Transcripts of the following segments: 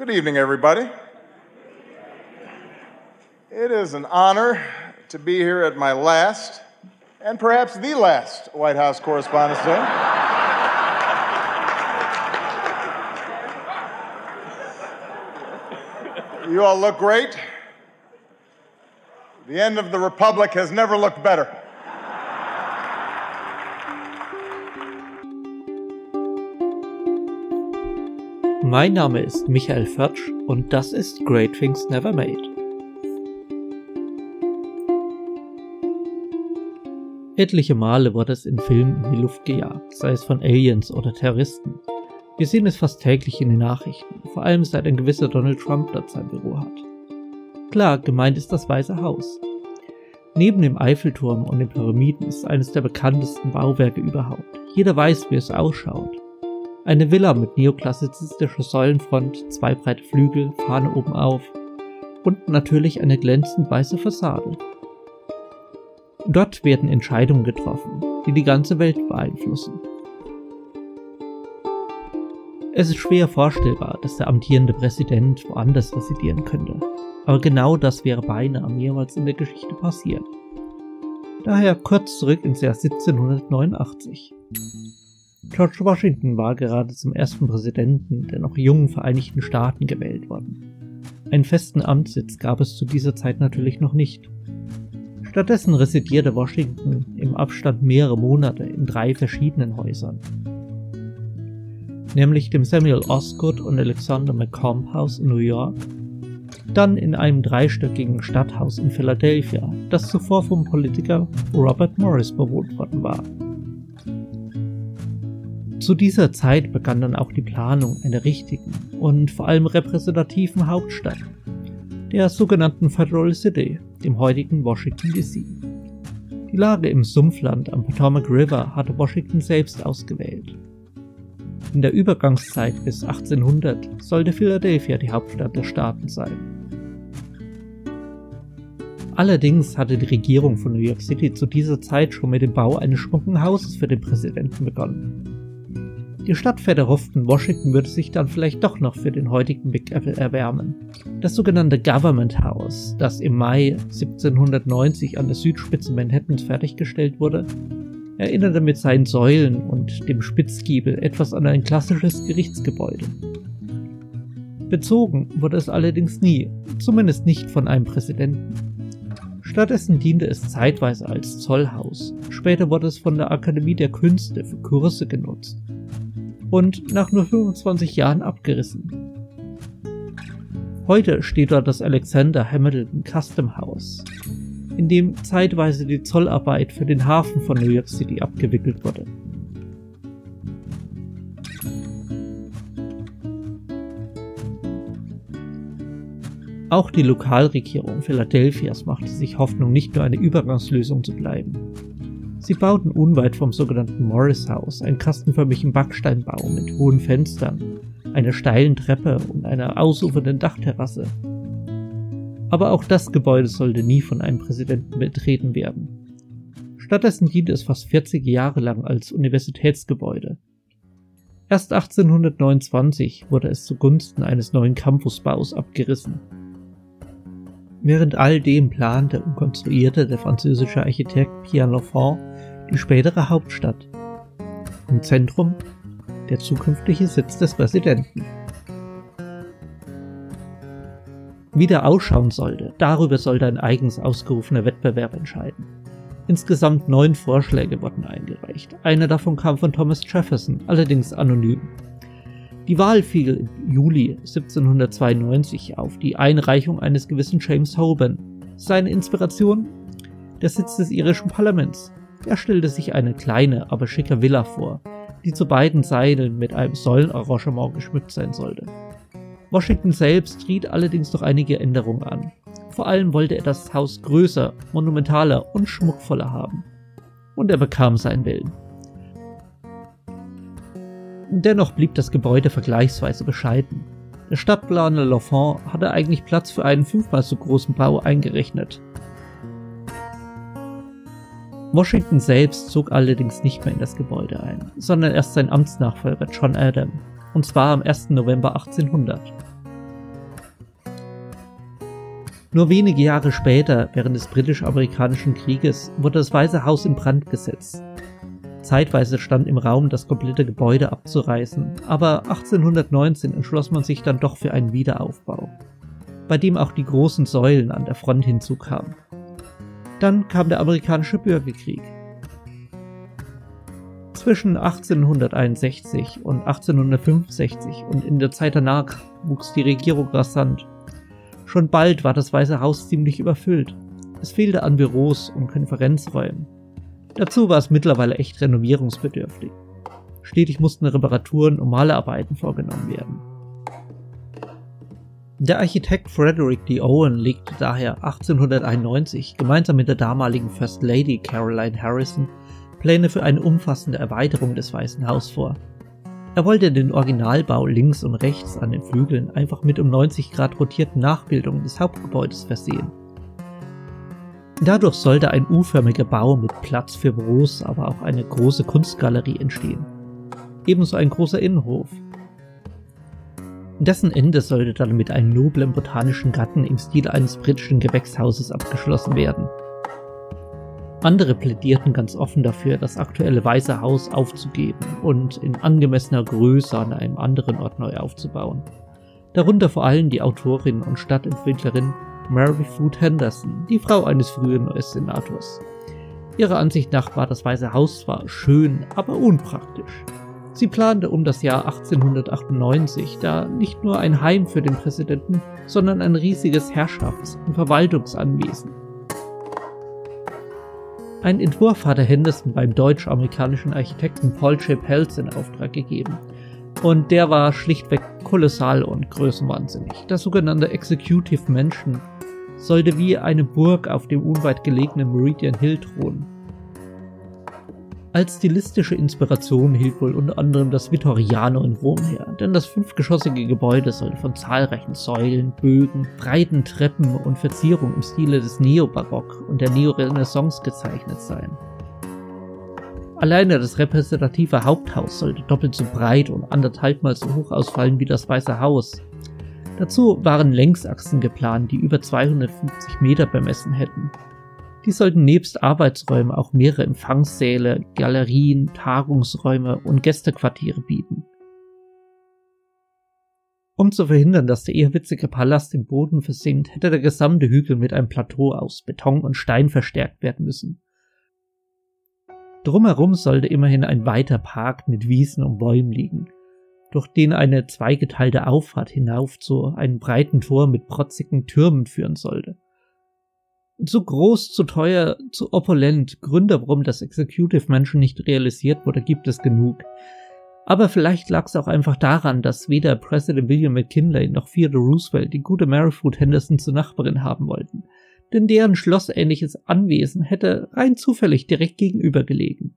Good evening, everybody. It is an honor to be here at my last, and perhaps the last, White House Correspondents' Day. You all look great. The end of the Republic has never looked better. Mein Name ist Michael Förtsch und das ist Great Things Never Made. Etliche Male wurde es in Filmen in die Luft gejagt, sei es von Aliens oder Terroristen. Wir sehen es fast täglich in den Nachrichten, vor allem seit ein gewisser Donald Trump dort sein Büro hat. Klar, gemeint ist das Weiße Haus. Neben dem Eiffelturm und den Pyramiden ist es eines der bekanntesten Bauwerke überhaupt. Jeder weiß, wie es ausschaut. Eine Villa mit neoklassizistischer Säulenfront, zwei breite Flügel, Fahne oben auf und natürlich eine glänzend weiße Fassade. Dort werden Entscheidungen getroffen, die die ganze Welt beeinflussen. Es ist schwer vorstellbar, dass der amtierende Präsident woanders residieren könnte, aber genau das wäre beinahe mehrmals in der Geschichte passiert. Daher kurz zurück ins Jahr 1789. George Washington war gerade zum ersten Präsidenten der noch jungen Vereinigten Staaten gewählt worden. Einen festen Amtssitz gab es zu dieser Zeit natürlich noch nicht. Stattdessen residierte Washington im Abstand mehrerer Monate in drei verschiedenen Häusern. Nämlich dem Samuel Osgood und Alexander McComb House in New York, dann in einem dreistöckigen Stadthaus in Philadelphia, das zuvor vom Politiker Robert Morris bewohnt worden war. Zu dieser Zeit begann dann auch die Planung einer richtigen und vor allem repräsentativen Hauptstadt, der sogenannten Federal City, dem heutigen Washington DC. Die Lage im Sumpfland am Potomac River hatte Washington selbst ausgewählt. In der Übergangszeit bis 1800 sollte Philadelphia die Hauptstadt der Staaten sein. Allerdings hatte die Regierung von New York City zu dieser Zeit schon mit dem Bau eines schmucken Hauses für den Präsidenten begonnen. Die Stadtväter hofften, Washington würde sich dann vielleicht doch noch für den heutigen Big Apple erwärmen. Das sogenannte Government House, das im Mai 1790 an der Südspitze Manhattans fertiggestellt wurde, erinnerte mit seinen Säulen und dem Spitzgiebel etwas an ein klassisches Gerichtsgebäude. Bezogen wurde es allerdings nie, zumindest nicht von einem Präsidenten. Stattdessen diente es zeitweise als Zollhaus, später wurde es von der Akademie der Künste für Kurse genutzt und nach nur 25 Jahren abgerissen. Heute steht dort das Alexander Hamilton Custom House, in dem zeitweise die Zollarbeit für den Hafen von New York City abgewickelt wurde. Auch die Lokalregierung Philadelphias machte sich Hoffnung, nicht nur eine Übergangslösung zu bleiben. Sie bauten unweit vom sogenannten Morris House einen kastenförmigen Backsteinbau mit hohen Fenstern, einer steilen Treppe und einer ausufernden Dachterrasse. Aber auch das Gebäude sollte nie von einem Präsidenten betreten werden. Stattdessen diente es fast 40 Jahre lang als Universitätsgebäude. Erst 1829 wurde es zugunsten eines neuen Campusbaus abgerissen. Während all dem plante und konstruierte der französische Architekt Pierre Lafont die spätere Hauptstadt. Im Zentrum der zukünftige Sitz des Präsidenten. Wie der ausschauen sollte, darüber sollte ein eigens ausgerufener Wettbewerb entscheiden. Insgesamt neun Vorschläge wurden eingereicht. Einer davon kam von Thomas Jefferson, allerdings anonym. Die Wahl fiel im Juli 1792 auf die Einreichung eines gewissen James Hoban. Seine Inspiration? Der Sitz des irischen Parlaments. Er stellte sich eine kleine, aber schicke Villa vor, die zu beiden Seiten mit einem Säulenarrangement geschmückt sein sollte. Washington selbst riet allerdings noch einige Änderungen an. Vor allem wollte er das Haus größer, monumentaler und schmuckvoller haben. Und er bekam seinen Willen. Dennoch blieb das Gebäude vergleichsweise bescheiden. Der Stadtplaner Lafont hatte eigentlich Platz für einen fünfmal so großen Bau eingerechnet. Washington selbst zog allerdings nicht mehr in das Gebäude ein, sondern erst sein Amtsnachfolger John Adam, und zwar am 1. November 1800. Nur wenige Jahre später, während des britisch-amerikanischen Krieges, wurde das Weiße Haus in Brand gesetzt. Zeitweise stand im Raum, das komplette Gebäude abzureißen, aber 1819 entschloss man sich dann doch für einen Wiederaufbau, bei dem auch die großen Säulen an der Front hinzukamen. Dann kam der amerikanische Bürgerkrieg. Zwischen 1861 und 1865 und in der Zeit danach wuchs die Regierung rasant Schon bald war das Weiße Haus ziemlich überfüllt. Es fehlte an Büros und Konferenzräumen. Dazu war es mittlerweile echt renovierungsbedürftig. Stetig mussten Reparaturen und Malerarbeiten vorgenommen werden. Der Architekt Frederick D. Owen legte daher 1891 gemeinsam mit der damaligen First Lady Caroline Harrison Pläne für eine umfassende Erweiterung des Weißen Haus vor. Er wollte den Originalbau links und rechts an den Flügeln einfach mit um 90 Grad rotierten Nachbildungen des Hauptgebäudes versehen. Dadurch sollte ein U-förmiger Bau mit Platz für Büros, aber auch eine große Kunstgalerie entstehen. Ebenso ein großer Innenhof. Dessen Ende sollte dann mit einem noblen botanischen Garten im Stil eines britischen Gewächshauses abgeschlossen werden. Andere plädierten ganz offen dafür, das aktuelle Weiße Haus aufzugeben und in angemessener Größe an einem anderen Ort neu aufzubauen. Darunter vor allem die Autorin und Stadtentwicklerin Mary Food Henderson, die Frau eines frühen US-Senators. Ihrer Ansicht nach war das Weiße Haus zwar schön, aber unpraktisch. Sie plante um das Jahr 1898 da nicht nur ein Heim für den Präsidenten, sondern ein riesiges Herrschafts- und Verwaltungsanwesen ein Entwurf hatte Henderson beim deutsch-amerikanischen Architekten Paul J. Pelz in Auftrag gegeben. Und der war schlichtweg kolossal und größenwahnsinnig. Das sogenannte Executive Mansion sollte wie eine Burg auf dem unweit gelegenen Meridian Hill thronen. Als stilistische Inspiration hielt wohl unter anderem das Vittoriano in Rom her, denn das fünfgeschossige Gebäude sollte von zahlreichen Säulen, Bögen, breiten Treppen und Verzierungen im Stile des Neobarock und der Neorenaissance gezeichnet sein. Alleine das repräsentative Haupthaus sollte doppelt so breit und anderthalbmal so hoch ausfallen wie das Weiße Haus. Dazu waren Längsachsen geplant, die über 250 Meter bemessen hätten die sollten nebst Arbeitsräumen auch mehrere Empfangssäle, Galerien, Tagungsräume und Gästequartiere bieten. Um zu verhindern, dass der eher witzige Palast im Boden versinkt, hätte der gesamte Hügel mit einem Plateau aus Beton und Stein verstärkt werden müssen. Drumherum sollte immerhin ein weiter Park mit Wiesen und Bäumen liegen, durch den eine zweigeteilte Auffahrt hinauf zu einem breiten Tor mit protzigen Türmen führen sollte zu groß, zu teuer, zu opulent. Gründe, warum das Executive Mansion nicht realisiert wurde, gibt es genug. Aber vielleicht lag es auch einfach daran, dass weder Präsident William McKinley noch Theodore Roosevelt die gute Mary Food Henderson zur Nachbarin haben wollten. Denn deren schlossähnliches Anwesen hätte rein zufällig direkt gegenüber gelegen.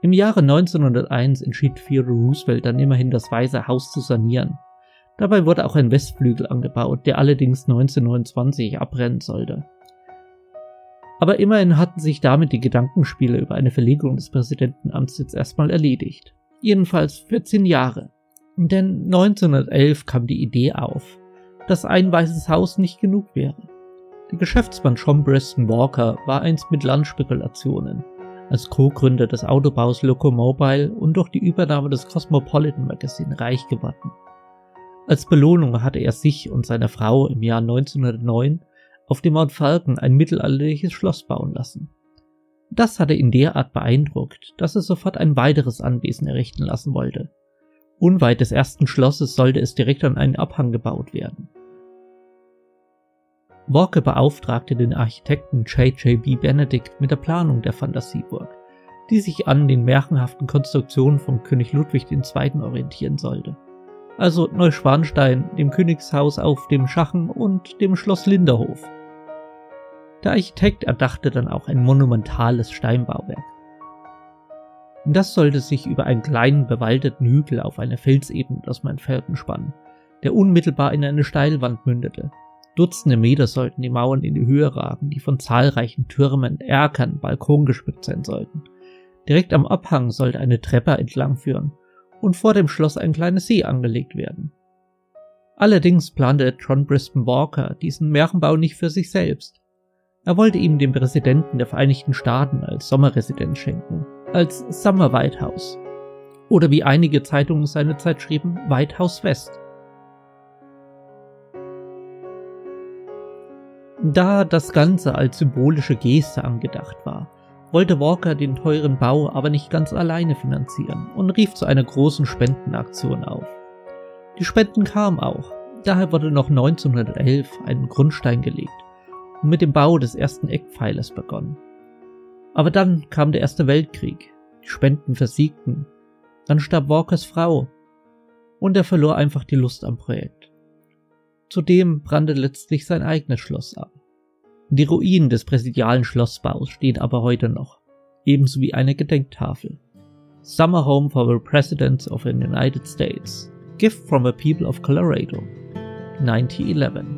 Im Jahre 1901 entschied Theodore Roosevelt dann immerhin das Weiße Haus zu sanieren. Dabei wurde auch ein Westflügel angebaut, der allerdings 1929 abbrennen sollte. Aber immerhin hatten sich damit die Gedankenspiele über eine Verlegung des Präsidentenamts jetzt erstmal erledigt. Jedenfalls für zehn Jahre. Denn 1911 kam die Idee auf, dass ein weißes Haus nicht genug wäre. Der Geschäftsmann John Preston Walker war einst mit Landspekulationen als Co-Gründer des Autobaus Locomobile und durch die Übernahme des Cosmopolitan Magazine reich geworden. Als Belohnung hatte er sich und seine Frau im Jahr 1909 auf dem Mount Falcon ein mittelalterliches Schloss bauen lassen. Das hatte ihn derart beeindruckt, dass er sofort ein weiteres Anwesen errichten lassen wollte. Unweit des ersten Schlosses sollte es direkt an einen Abhang gebaut werden. Walker beauftragte den Architekten J.J.B. Benedict mit der Planung der Fantasieburg, die sich an den märchenhaften Konstruktionen von König Ludwig II. orientieren sollte also Neuschwanstein, dem Königshaus auf dem Schachen und dem Schloss Linderhof. Der Architekt erdachte dann auch ein monumentales Steinbauwerk. Das sollte sich über einen kleinen bewaldeten Hügel auf einer Felsebene das Main Falcon spannen, der unmittelbar in eine Steilwand mündete. Dutzende Meter sollten die Mauern in die Höhe ragen, die von zahlreichen Türmen, Erkern, Balkon geschmückt sein sollten. Direkt am Abhang sollte eine Treppe entlang führen, und vor dem Schloss ein kleiner See angelegt werden. Allerdings plante John Brisbane Walker diesen Märchenbau nicht für sich selbst. Er wollte ihm den Präsidenten der Vereinigten Staaten als Sommerresidenz schenken, als Summer White House. Oder wie einige Zeitungen seiner Zeit schrieben, White House West. Da das Ganze als symbolische Geste angedacht war, wollte Walker den teuren Bau aber nicht ganz alleine finanzieren und rief zu einer großen Spendenaktion auf. Die Spenden kamen auch, daher wurde noch 1911 ein Grundstein gelegt und mit dem Bau des ersten Eckpfeilers begonnen. Aber dann kam der Erste Weltkrieg, die Spenden versiegten, dann starb Walkers Frau und er verlor einfach die Lust am Projekt. Zudem brannte letztlich sein eigenes Schloss ab. Die Ruinen des präsidialen Schlossbaus stehen aber heute noch, ebenso wie eine Gedenktafel. Summer Home for the Presidents of the United States. Gift from the People of Colorado. 1911.